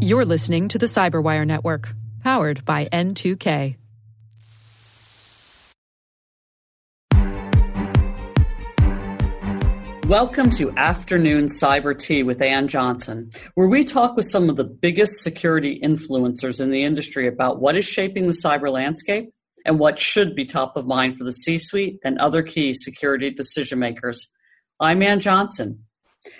You're listening to the Cyberwire Network, powered by N2K. Welcome to Afternoon Cyber Tea with Ann Johnson, where we talk with some of the biggest security influencers in the industry about what is shaping the cyber landscape and what should be top of mind for the C suite and other key security decision makers. I'm Ann Johnson,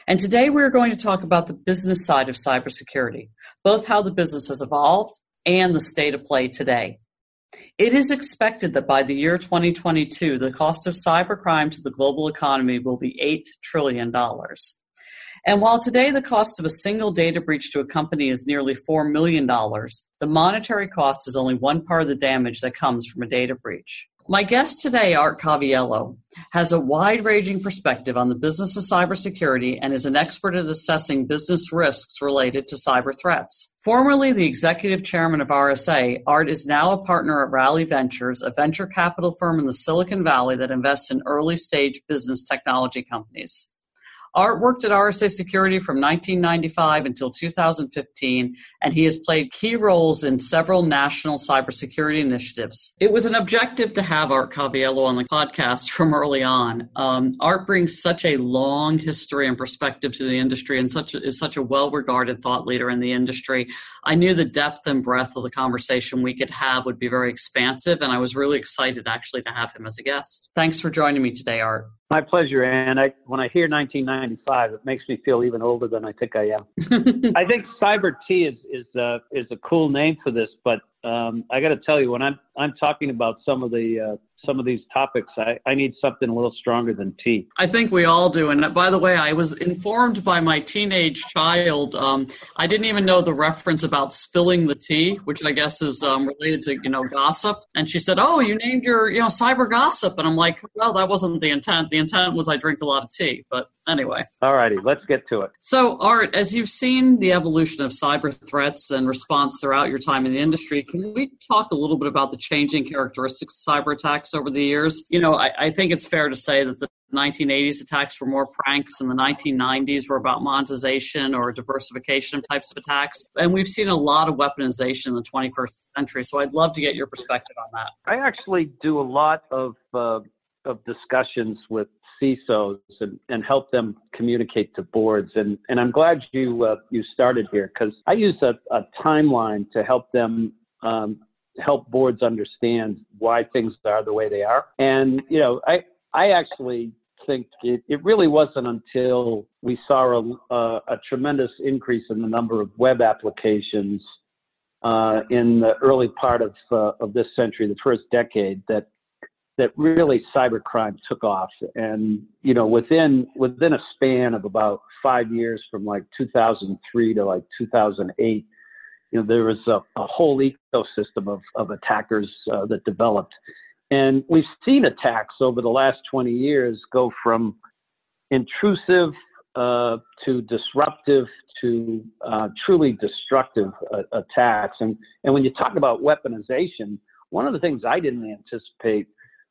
and today we're going to talk about the business side of cybersecurity, both how the business has evolved and the state of play today. It is expected that by the year 2022, the cost of cybercrime to the global economy will be $8 trillion. And while today the cost of a single data breach to a company is nearly $4 million, the monetary cost is only one part of the damage that comes from a data breach. My guest today, Art Coviello, has a wide ranging perspective on the business of cybersecurity and is an expert at assessing business risks related to cyber threats. Formerly the executive chairman of RSA, Art is now a partner at Rally Ventures, a venture capital firm in the Silicon Valley that invests in early stage business technology companies. Art worked at RSA Security from 1995 until 2015, and he has played key roles in several national cybersecurity initiatives. It was an objective to have Art Coviello on the podcast from early on. Um, Art brings such a long history and perspective to the industry, and such is such a well-regarded thought leader in the industry. I knew the depth and breadth of the conversation we could have would be very expansive, and I was really excited actually to have him as a guest. Thanks for joining me today, Art. My pleasure, and I, when I hear 1995, it makes me feel even older than I think I am. I think Cyber Tea is is uh, is a cool name for this, but um, I got to tell you, when I'm I'm talking about some of the uh, some of these topics, I, I need something a little stronger than tea. I think we all do. And by the way, I was informed by my teenage child. Um, I didn't even know the reference about spilling the tea, which I guess is um, related to you know gossip. And she said, "Oh, you named your you know cyber gossip," and I'm like, "Well, that wasn't the intent. The intent was I drink a lot of tea." But anyway. All righty, let's get to it. So, Art, as you've seen the evolution of cyber threats and response throughout your time in the industry, can we talk a little bit about the changing characteristics of cyber attacks over the years. You know, I, I think it's fair to say that the 1980s attacks were more pranks and the 1990s were about monetization or diversification of types of attacks. And we've seen a lot of weaponization in the 21st century. So I'd love to get your perspective on that. I actually do a lot of, uh, of discussions with CISOs and, and help them communicate to boards. And, and I'm glad you, uh, you started here because I use a, a timeline to help them um, help boards understand why things are the way they are. And you know, I I actually think it, it really wasn't until we saw a, a, a tremendous increase in the number of web applications uh, in the early part of uh, of this century, the first decade, that that really cybercrime took off. And you know, within within a span of about five years, from like 2003 to like 2008 you know, there was a, a whole ecosystem of, of attackers uh, that developed. And we've seen attacks over the last 20 years go from intrusive uh, to disruptive to uh, truly destructive uh, attacks. And, and when you talk about weaponization, one of the things I didn't anticipate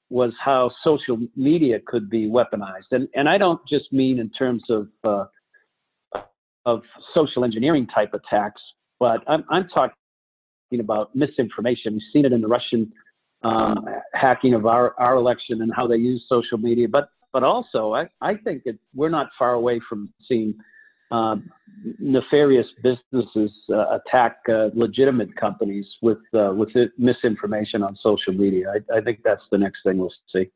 was how social media could be weaponized. And, and I don't just mean in terms of, uh, of social engineering type attacks, but I'm, I'm talking about misinformation. We've seen it in the Russian um, hacking of our, our election and how they use social media. But but also, I, I think it, we're not far away from seeing uh, nefarious businesses uh, attack uh, legitimate companies with uh, with misinformation on social media. I, I, think that's the next thing we'll see.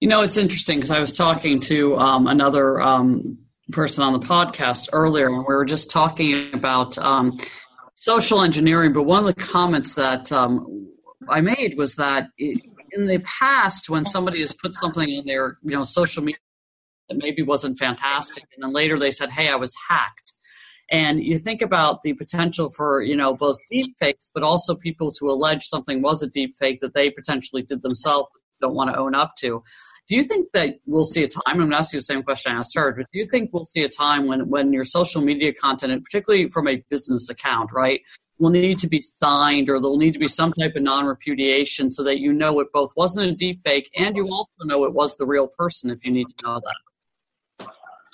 You know, it's interesting because I was talking to um, another um, person on the podcast earlier, and we were just talking about um, social engineering. But one of the comments that um, I made was that in the past, when somebody has put something on their you know social media that maybe wasn't fantastic, and then later they said, "Hey, I was hacked." And you think about the potential for, you know, both deep fakes, but also people to allege something was a deep fake that they potentially did themselves, don't want to own up to. Do you think that we'll see a time? I'm going to ask you the same question I asked her. But do you think we'll see a time when when your social media content, particularly from a business account, right, will need to be signed, or there'll need to be some type of non-repudiation, so that you know it both wasn't a deep fake, and you also know it was the real person if you need to know that.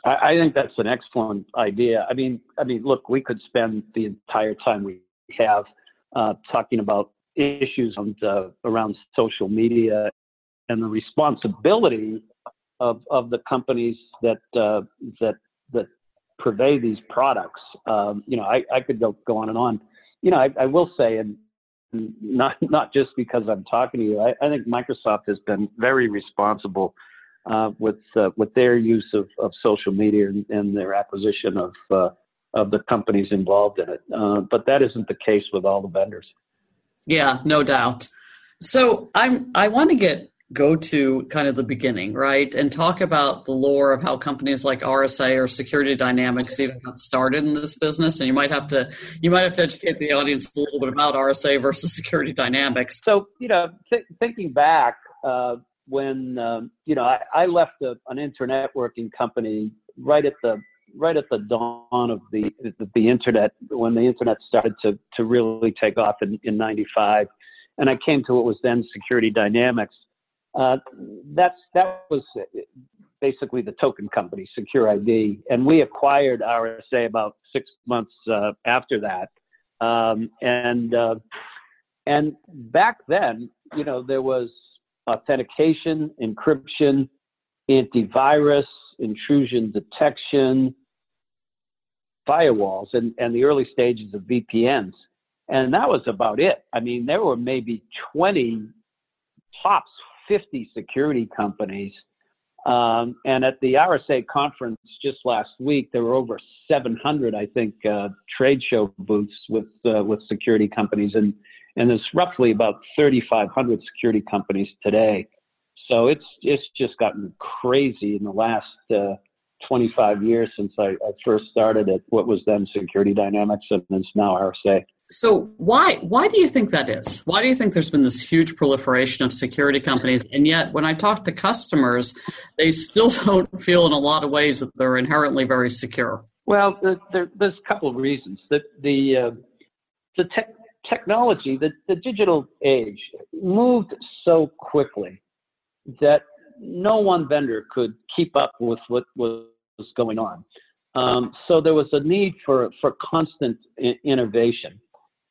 I, think that's an excellent idea. I mean, I mean, look, we could spend the entire time we have uh, talking about issues uh, around social media and the responsibility of of the companies that uh, that that purvey these products. Um, you know, I, I could go go on and on. You know, I, I will say, and not not just because I'm talking to you. I, I think Microsoft has been very responsible uh, with uh, with their use of, of social media and, and their acquisition of uh, of the companies involved in it. Uh, but that isn't the case with all the vendors. Yeah, no doubt. So I'm I want to get go to kind of the beginning, right, and talk about the lore of how companies like RSA or Security Dynamics even got started in this business. And you might have to you might have to educate the audience a little bit about RSA versus Security Dynamics. So you know, th- thinking back. Uh, when um, you know I, I left a, an internet working company right at the right at the dawn of the the, the internet when the internet started to to really take off in, in 95 and I came to what was then Security Dynamics. Uh, that's that was basically the token company, SecurID, and we acquired RSA about six months uh, after that. Um, and uh, and back then, you know, there was authentication, encryption, antivirus, intrusion detection, firewalls, and, and the early stages of VPNs. And that was about it. I mean, there were maybe 20, tops 50 security companies. Um, and at the RSA conference just last week, there were over 700, I think, uh, trade show booths with uh, with security companies, and and there's roughly about 3,500 security companies today. So it's it's just gotten crazy in the last uh, 25 years since I, I, first started at what was then Security Dynamics and is now RSA. So why why do you think that is? Why do you think there's been this huge proliferation of security companies, and yet when I talk to customers, they still don't feel in a lot of ways that they're inherently very secure? Well, there, there's a couple of reasons. The the uh, the tech technology, the, the digital age, moved so quickly that no one vendor could keep up with what was going on. Um, so there was a need for, for constant I- innovation.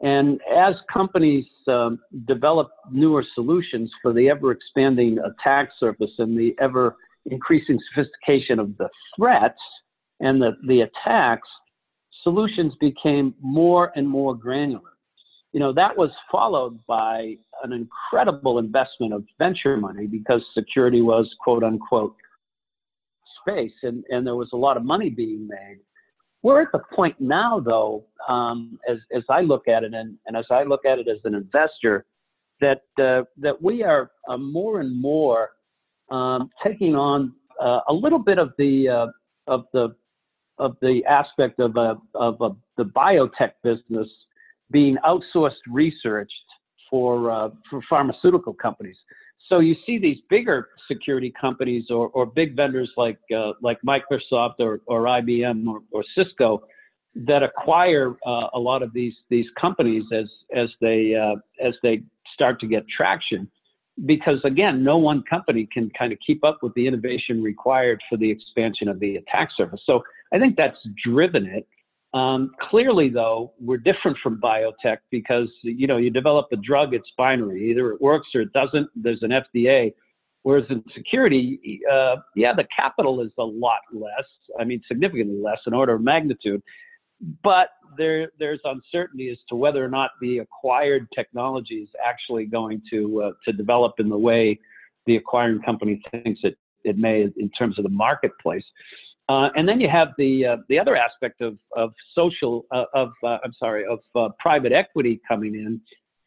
And as companies um, develop newer solutions for the ever expanding attack surface and the ever increasing sophistication of the threats and the, the attacks, solutions became more and more granular you know, that was followed by an incredible investment of venture money because security was quote unquote space and, and there was a lot of money being made. We're at the point now, though, um, as, as I look at it and, and as I look at it as an investor, that, uh, that we are uh, more and more um, taking on uh, a little bit of the, uh, of the, of the aspect of, a, of a, the biotech business being outsourced researched for uh, for pharmaceutical companies. So you see these bigger security companies or, or big vendors like uh, like Microsoft or, or IBM or, or Cisco that acquire uh, a lot of these these companies as as they uh, as they start to get traction. Because again no one company can kind of keep up with the innovation required for the expansion of the attack surface. So i think that's driven it um, clearly, though, we're different from biotech because you know you develop a drug, it's binary. Either it works or it doesn't. There's an FDA. Whereas in security, uh, yeah, the capital is a lot less. I mean, significantly less, in order of magnitude. But there, there's uncertainty as to whether or not the acquired technology is actually going to uh, to develop in the way the acquiring company thinks it, it may in terms of the marketplace. Uh, and then you have the uh, the other aspect of of social uh, of uh, I'm sorry of uh, private equity coming in,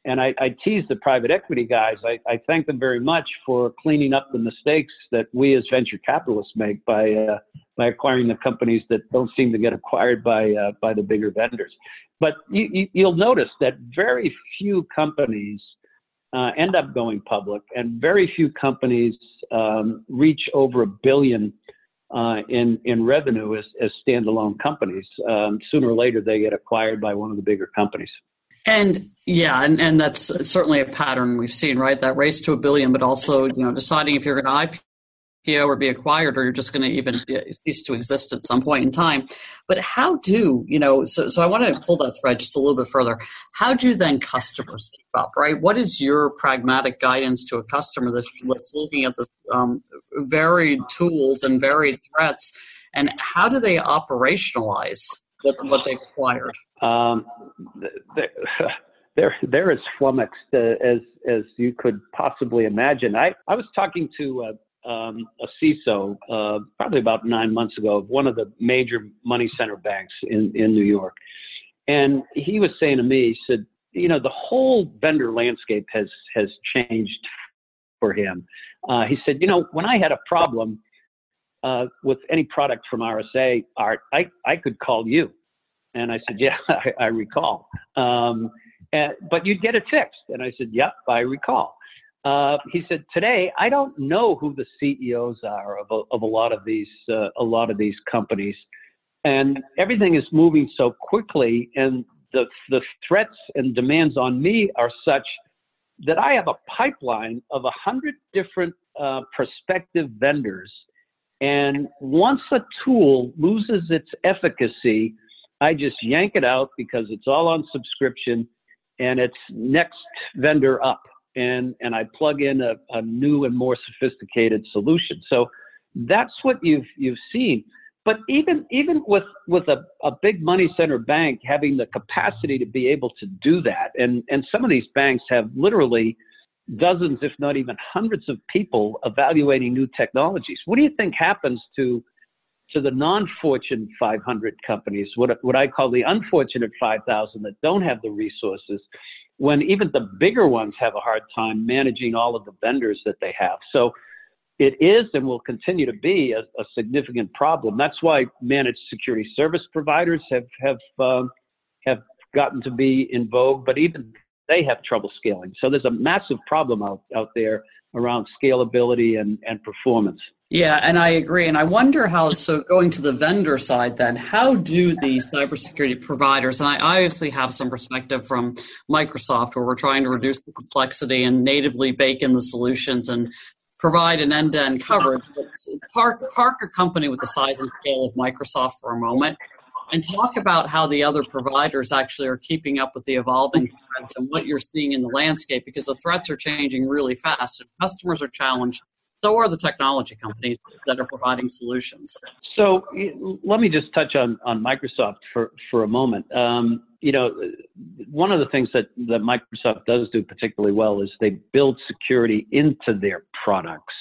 and I, I tease the private equity guys. I, I, thank them very much for cleaning up the mistakes that we as venture capitalists make by uh, by acquiring the companies that don't seem to get acquired by by the bigger vendors. But you, you, will notice that very few companies end up going public, and very few companies um, reach over a billion uh, in in revenue as, as standalone companies. Um, sooner or later, they get acquired by one of the bigger companies. And yeah, and, and that's certainly a pattern we've seen, right? That race to a billion, but also you know deciding if you're going to or be acquired, or you're just going to even cease to exist at some point in time. But how do you know? So, so I want to pull that thread just a little bit further. How do then customers keep up? Right? What is your pragmatic guidance to a customer that's, that's looking at the um, varied tools and varied threats, and how do they operationalize what, what they've acquired? Um, they're they're as flummoxed uh, as as you could possibly imagine. I I was talking to a, um, a CISO uh, probably about nine months ago of one of the major money center banks in in New York, and he was saying to me, he said, you know, the whole vendor landscape has has changed for him. Uh, he said, you know, when I had a problem uh, with any product from RSA, Art, I I could call you. And I said, yeah, I, I recall. Um, and, but you'd get it fixed. And I said, Yep, I recall. Uh, he said, Today, I don't know who the CEOs are of a, of a lot of these uh, a lot of these companies, and everything is moving so quickly, and the the threats and demands on me are such that I have a pipeline of a hundred different uh, prospective vendors, and once a tool loses its efficacy, I just yank it out because it's all on subscription and it's next vendor up and and I plug in a, a new and more sophisticated solution. So that's what you've you've seen. But even even with with a, a big money center bank having the capacity to be able to do that, and and some of these banks have literally dozens, if not even hundreds of people evaluating new technologies. What do you think happens to to the non-Fortune 500 companies, what, what I call the unfortunate 5,000 that don't have the resources, when even the bigger ones have a hard time managing all of the vendors that they have. So it is and will continue to be a, a significant problem. That's why managed security service providers have have um, have gotten to be in vogue, but even they have trouble scaling. So there's a massive problem out, out there around scalability and, and performance. Yeah, and I agree. And I wonder how, so going to the vendor side then, how do these cybersecurity providers, and I obviously have some perspective from Microsoft where we're trying to reduce the complexity and natively bake in the solutions and provide an end to end coverage. But park, park a company with the size and scale of Microsoft for a moment and talk about how the other providers actually are keeping up with the evolving threats and what you're seeing in the landscape because the threats are changing really fast and customers are challenged so are the technology companies that are providing solutions. So let me just touch on, on Microsoft for, for a moment. Um, you know, one of the things that, that Microsoft does do particularly well is they build security into their products.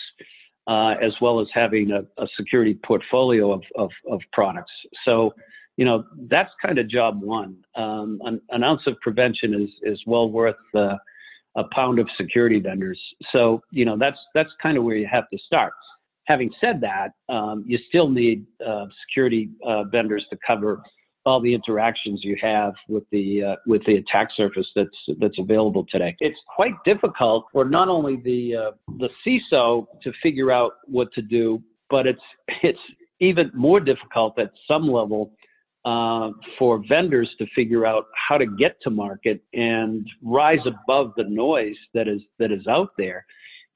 Uh, as well as having a, a security portfolio of, of, of products. So, you know, that's kind of job one. Um, an, an, ounce of prevention is, is well worth uh, a pound of security vendors. So, you know, that's, that's kind of where you have to start. Having said that, um, you still need uh, security uh, vendors to cover all the interactions you have with the uh, with the attack surface that's that's available today. It's quite difficult for not only the uh, the CISO to figure out what to do, but it's it's even more difficult at some level uh, for vendors to figure out how to get to market and rise above the noise that is that is out there.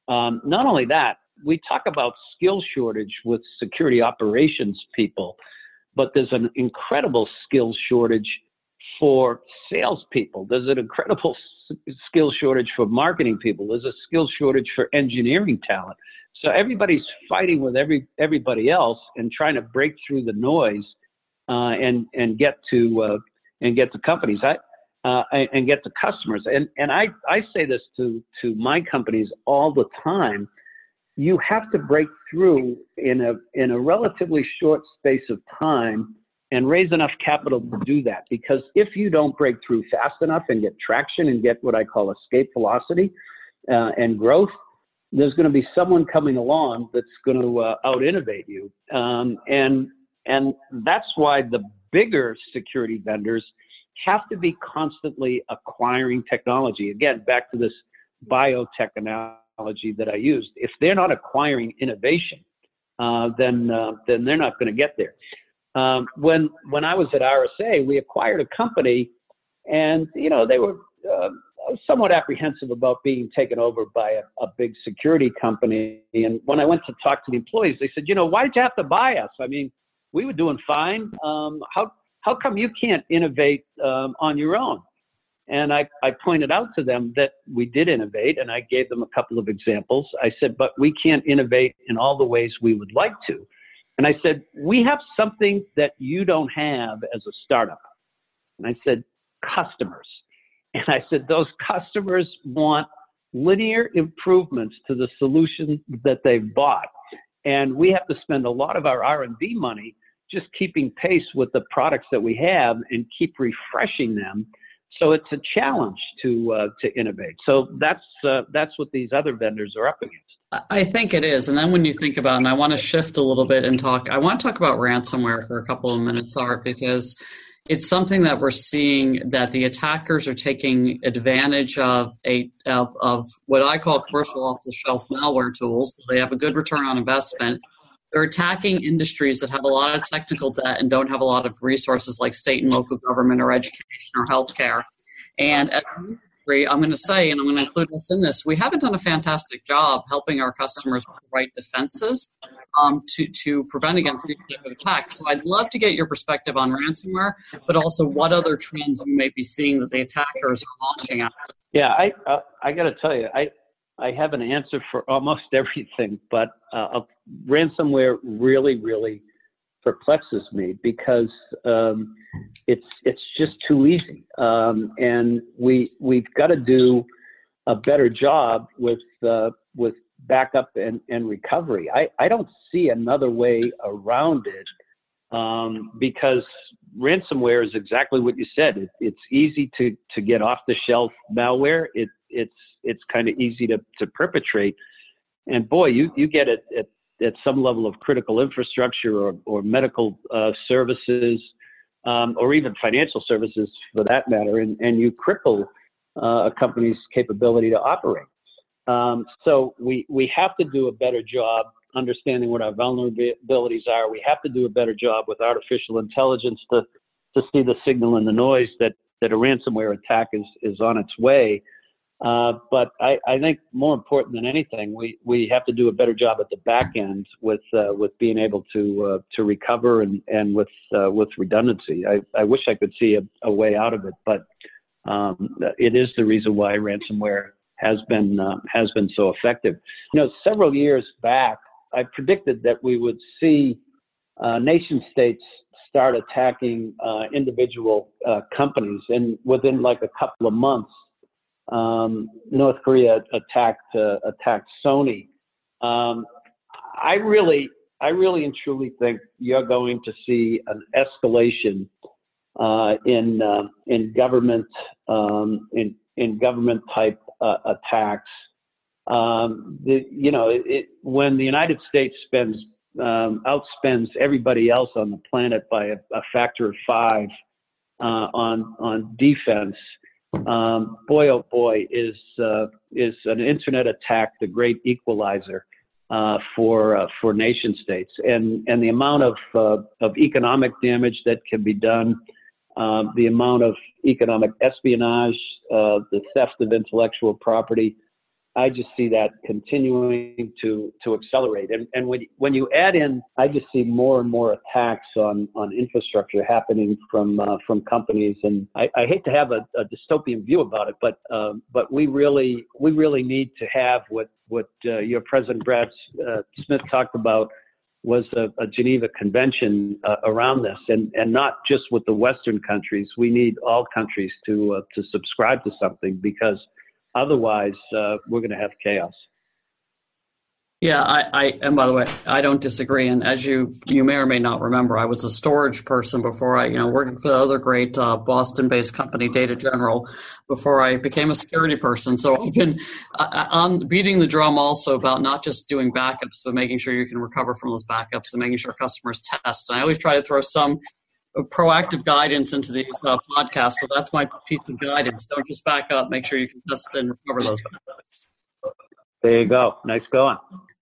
Um, not only that, we talk about skill shortage with security operations people, but there's an incredible skill shortage for salespeople. There's an incredible skill shortage for marketing people. There's a skill shortage for engineering talent. So everybody's fighting with every everybody else and trying to break through the noise uh, and and get to uh, and get to companies. I uh, and get to customers. And and I I say this to to my companies all the time. You have to break through in a in a relatively short space of time and raise enough capital to do that. Because if you don't break through fast enough and get traction and get what I call escape velocity uh, and growth, there's going to be someone coming along that's going to uh, out innovate you. Um, and and that's why the bigger security vendors have to be constantly acquiring technology. Again, back to this biotech analogy that I used. If they're not acquiring innovation, uh, then uh, then they're not going to get there. Um, when when I was at RSA, we acquired a company, and you know they were uh, somewhat apprehensive about being taken over by a, a big security company. And when I went to talk to the employees, they said, you know, why did you have to buy us? I mean, we were doing fine. Um, how how come you can't innovate um, on your own? And I, I pointed out to them that we did innovate, and I gave them a couple of examples. I said, but we can't innovate in all the ways we would like to. And I said, we have something that you don't have as a startup. And I said, customers. And I said, those customers want linear improvements to the solution that they've bought. And we have to spend a lot of our R&D money just keeping pace with the products that we have and keep refreshing them. So it's a challenge to uh, to innovate. So that's uh, that's what these other vendors are up against. I think it is. And then when you think about, and I want to shift a little bit and talk, I want to talk about ransomware for a couple of minutes, Art, because it's something that we're seeing that the attackers are taking advantage of a of, of what I call commercial off the shelf malware tools. They have a good return on investment. They're attacking industries that have a lot of technical debt and don't have a lot of resources like state and local government or education or healthcare. And as I'm going to say, and I'm going to include us in this, we haven't done a fantastic job helping our customers right defenses um, to, to prevent against these type of attacks. So I'd love to get your perspective on ransomware, but also what other trends you may be seeing that the attackers are launching at. Yeah, I uh, I got to tell you, I I have an answer for almost everything, but uh, ransomware really really perplexes me because um, it's it's just too easy, um, and we we've got to do a better job with uh, with backup and, and recovery. I, I don't see another way around it um, because ransomware is exactly what you said. It, it's easy to, to get off the shelf malware. It, it's it's kind of easy to, to perpetrate. And boy, you, you get it at, at some level of critical infrastructure or, or medical uh, services um, or even financial services for that matter, and, and you cripple uh, a company's capability to operate. Um, so we, we have to do a better job understanding what our vulnerabilities are. We have to do a better job with artificial intelligence to, to see the signal and the noise that, that a ransomware attack is, is on its way. Uh, but I, I, think more important than anything, we, we have to do a better job at the back end with uh, with being able to uh, to recover and and with uh, with redundancy. I, I wish I could see a, a way out of it, but um, it is the reason why ransomware has been uh, has been so effective. You know, several years back, I predicted that we would see uh, nation states start attacking uh, individual uh, companies, and within like a couple of months, um, North Korea attacked uh, attacked Sony. Um, I really, I really and truly think you're going to see an escalation uh, in in government um, in in government type uh, attacks. Um, the, you know, it, it, when the United States spends um, outspends everybody else on the planet by a, a factor of five uh, on on defense, um, boy oh boy is uh, is an internet attack the great equalizer uh, for uh, for nation states and and the amount of uh, of economic damage that can be done um, the amount of economic espionage, uh, the theft of intellectual property. I just see that continuing to to accelerate. And and when when you add in, I just see more and more attacks on on infrastructure happening from uh, from companies. And I, I hate to have a, a, dystopian view about it, but um, but we really we really need to have what what uh, your president Brad uh, Smith talked about was a, a Geneva Convention uh, around this, and, and not just with the Western countries. We need all countries to uh, to subscribe to something because otherwise uh, we're going to have chaos. Yeah, I, I, and by the way, I don't disagree. And as you you may or may not remember, I was a storage person before I, you know, working for the other great uh, Boston-based company, Data General, before I became a security person. So I've been uh, on beating the drum also about not just doing backups, but making sure you can recover from those backups and making sure customers test. And I always try to throw some proactive guidance into these uh, podcasts. So that's my piece of guidance. Don't just back up. Make sure you can test and recover those. There you go. Nice going.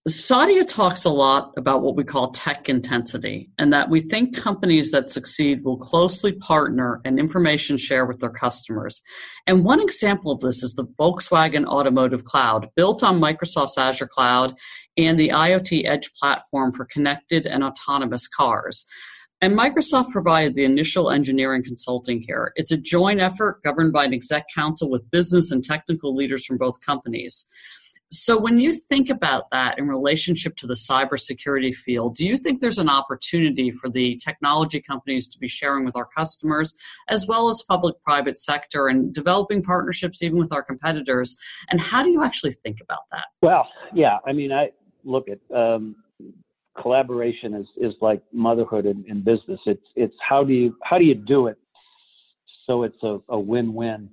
Satya talks a lot about what we call tech intensity, and that we think companies that succeed will closely partner and information share with their customers. And one example of this is the Volkswagen Automotive Cloud, built on Microsoft's Azure Cloud and the IoT Edge platform for connected and autonomous cars. And Microsoft provided the initial engineering consulting here. It's a joint effort governed by an exec council with business and technical leaders from both companies. So, when you think about that in relationship to the cybersecurity field, do you think there's an opportunity for the technology companies to be sharing with our customers, as well as public private sector, and developing partnerships even with our competitors? And how do you actually think about that? Well, yeah, I mean, I look at um, collaboration is, is like motherhood in, in business. It's it's how do you how do you do it so it's a, a win-win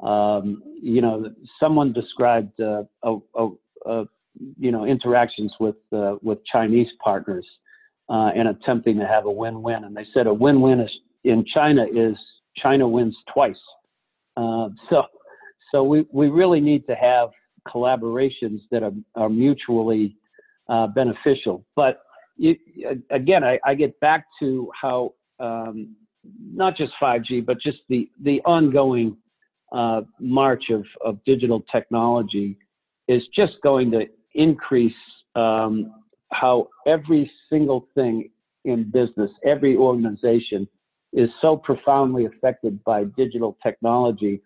um, you know, someone described uh, a, a, a, you know interactions with uh, with Chinese partners uh, and attempting to have a win-win, and they said a win-win is in China is China wins twice. Uh, so, so we we really need to have collaborations that are, are mutually uh, beneficial. But you, again, I, I, get back to how um, not just 5G, but just the the ongoing uh, march of, of digital technology is just going to increase um, how every single thing in business, every organization is so profoundly affected by digital technology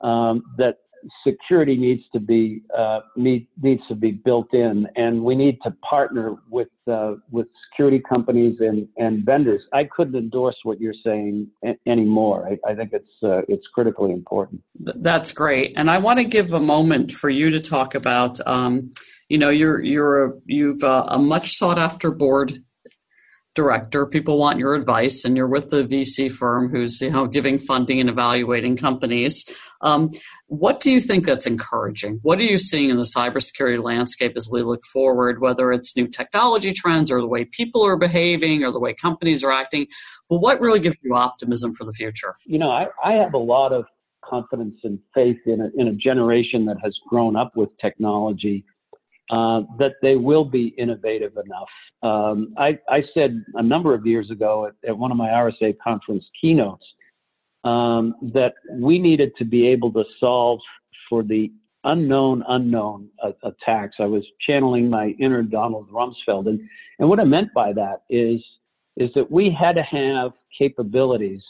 um, that security needs to be uh, need, needs to be built in, and we need to partner with uh, with security companies and, and vendors. I couldn't endorse what you're saying a- anymore. I, I, think it's uh, it's critically important. That's great, and I want to give a moment for you to talk about. Um, you know, you're you're a, you've uh, a much sought after board director. People want your advice, and you're with the VC firm who's you know giving funding and evaluating companies. Um, what do you think that's encouraging? What are you seeing in the cybersecurity landscape as we look forward, whether it's new technology trends or the way people are behaving or the way companies are acting? But what really gives you optimism for the future? You know, I, I have a lot of confidence and faith in a, in a generation that has grown up with technology uh, that they will be innovative enough. Um, I, I, said a number of years ago at, at one of my RSA conference keynotes um, that we needed to be able to solve for the unknown unknown uh, attacks. I was channeling my inner Donald Rumsfeld, and and what I meant by that is is that we had to have capabilities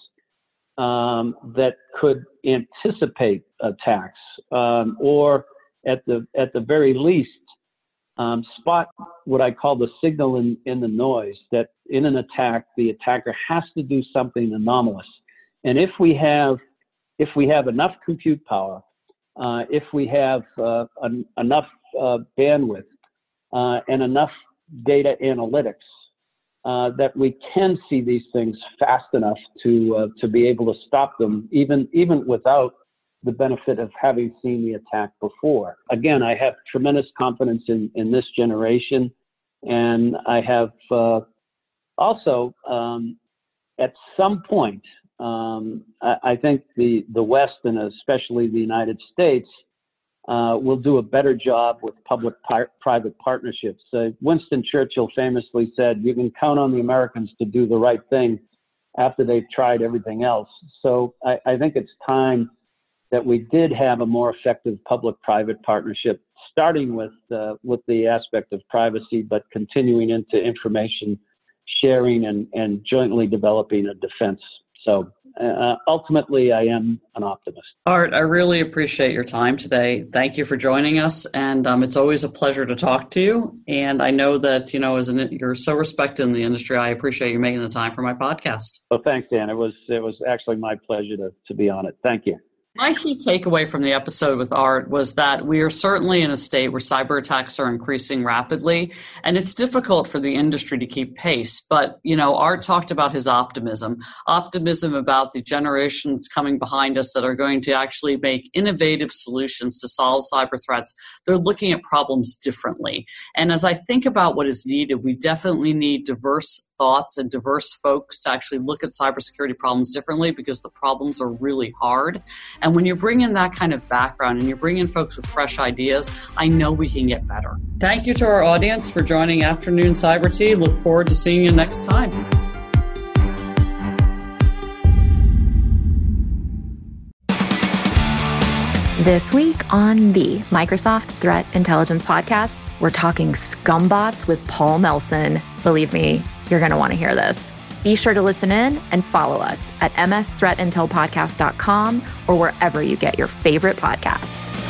um, that could anticipate attacks, um, or at the at the very least um, spot what I call the signal in, in the noise that in an attack, the attacker has to do something anomalous. And if we have, if we have enough compute power, uh, if we have uh, an, enough uh, bandwidth uh, and enough data analytics, uh, that we can see these things fast enough to uh, to be able to stop them, even even without the benefit of having seen the attack before. Again, I have tremendous confidence in, in this generation, and I have uh, also, um, at some point, um, I, I, think the, the West and especially the United States uh, will do a better job with public private partnerships. Uh, Winston Churchill famously said, You can count on the Americans to do the right thing after they've tried everything else. So I, I think it's time that we did have a more effective public-private partnership, starting with uh, with the aspect of privacy, but continuing into information sharing and, and jointly developing a defense. So uh, ultimately, I am an optimist. Art, I really appreciate your time today. Thank you for joining us, and um, it's always a pleasure to talk to you. And I know that you know, as an, you're so respected in the industry, I appreciate you making the time for my podcast. Well, thanks, Dan. It was it was actually my pleasure to to be on it. Thank you. My key takeaway from the episode with Art was that we are certainly in a state where cyber attacks are increasing rapidly, and it's difficult for the industry to keep pace. But, you know, Art talked about his optimism optimism about the generations coming behind us that are going to actually make innovative solutions to solve cyber threats. They're looking at problems differently. And as I think about what is needed, we definitely need diverse thoughts and diverse folks to actually look at cybersecurity problems differently because the problems are really hard. And when you bring in that kind of background and you bring in folks with fresh ideas, I know we can get better. Thank you to our audience for joining Afternoon Cyber Tea. Look forward to seeing you next time. This week on the Microsoft Threat Intelligence Podcast, we're talking scumbots with Paul Melson. Believe me, you're going to want to hear this. Be sure to listen in and follow us at msthreatintelpodcast.com or wherever you get your favorite podcasts.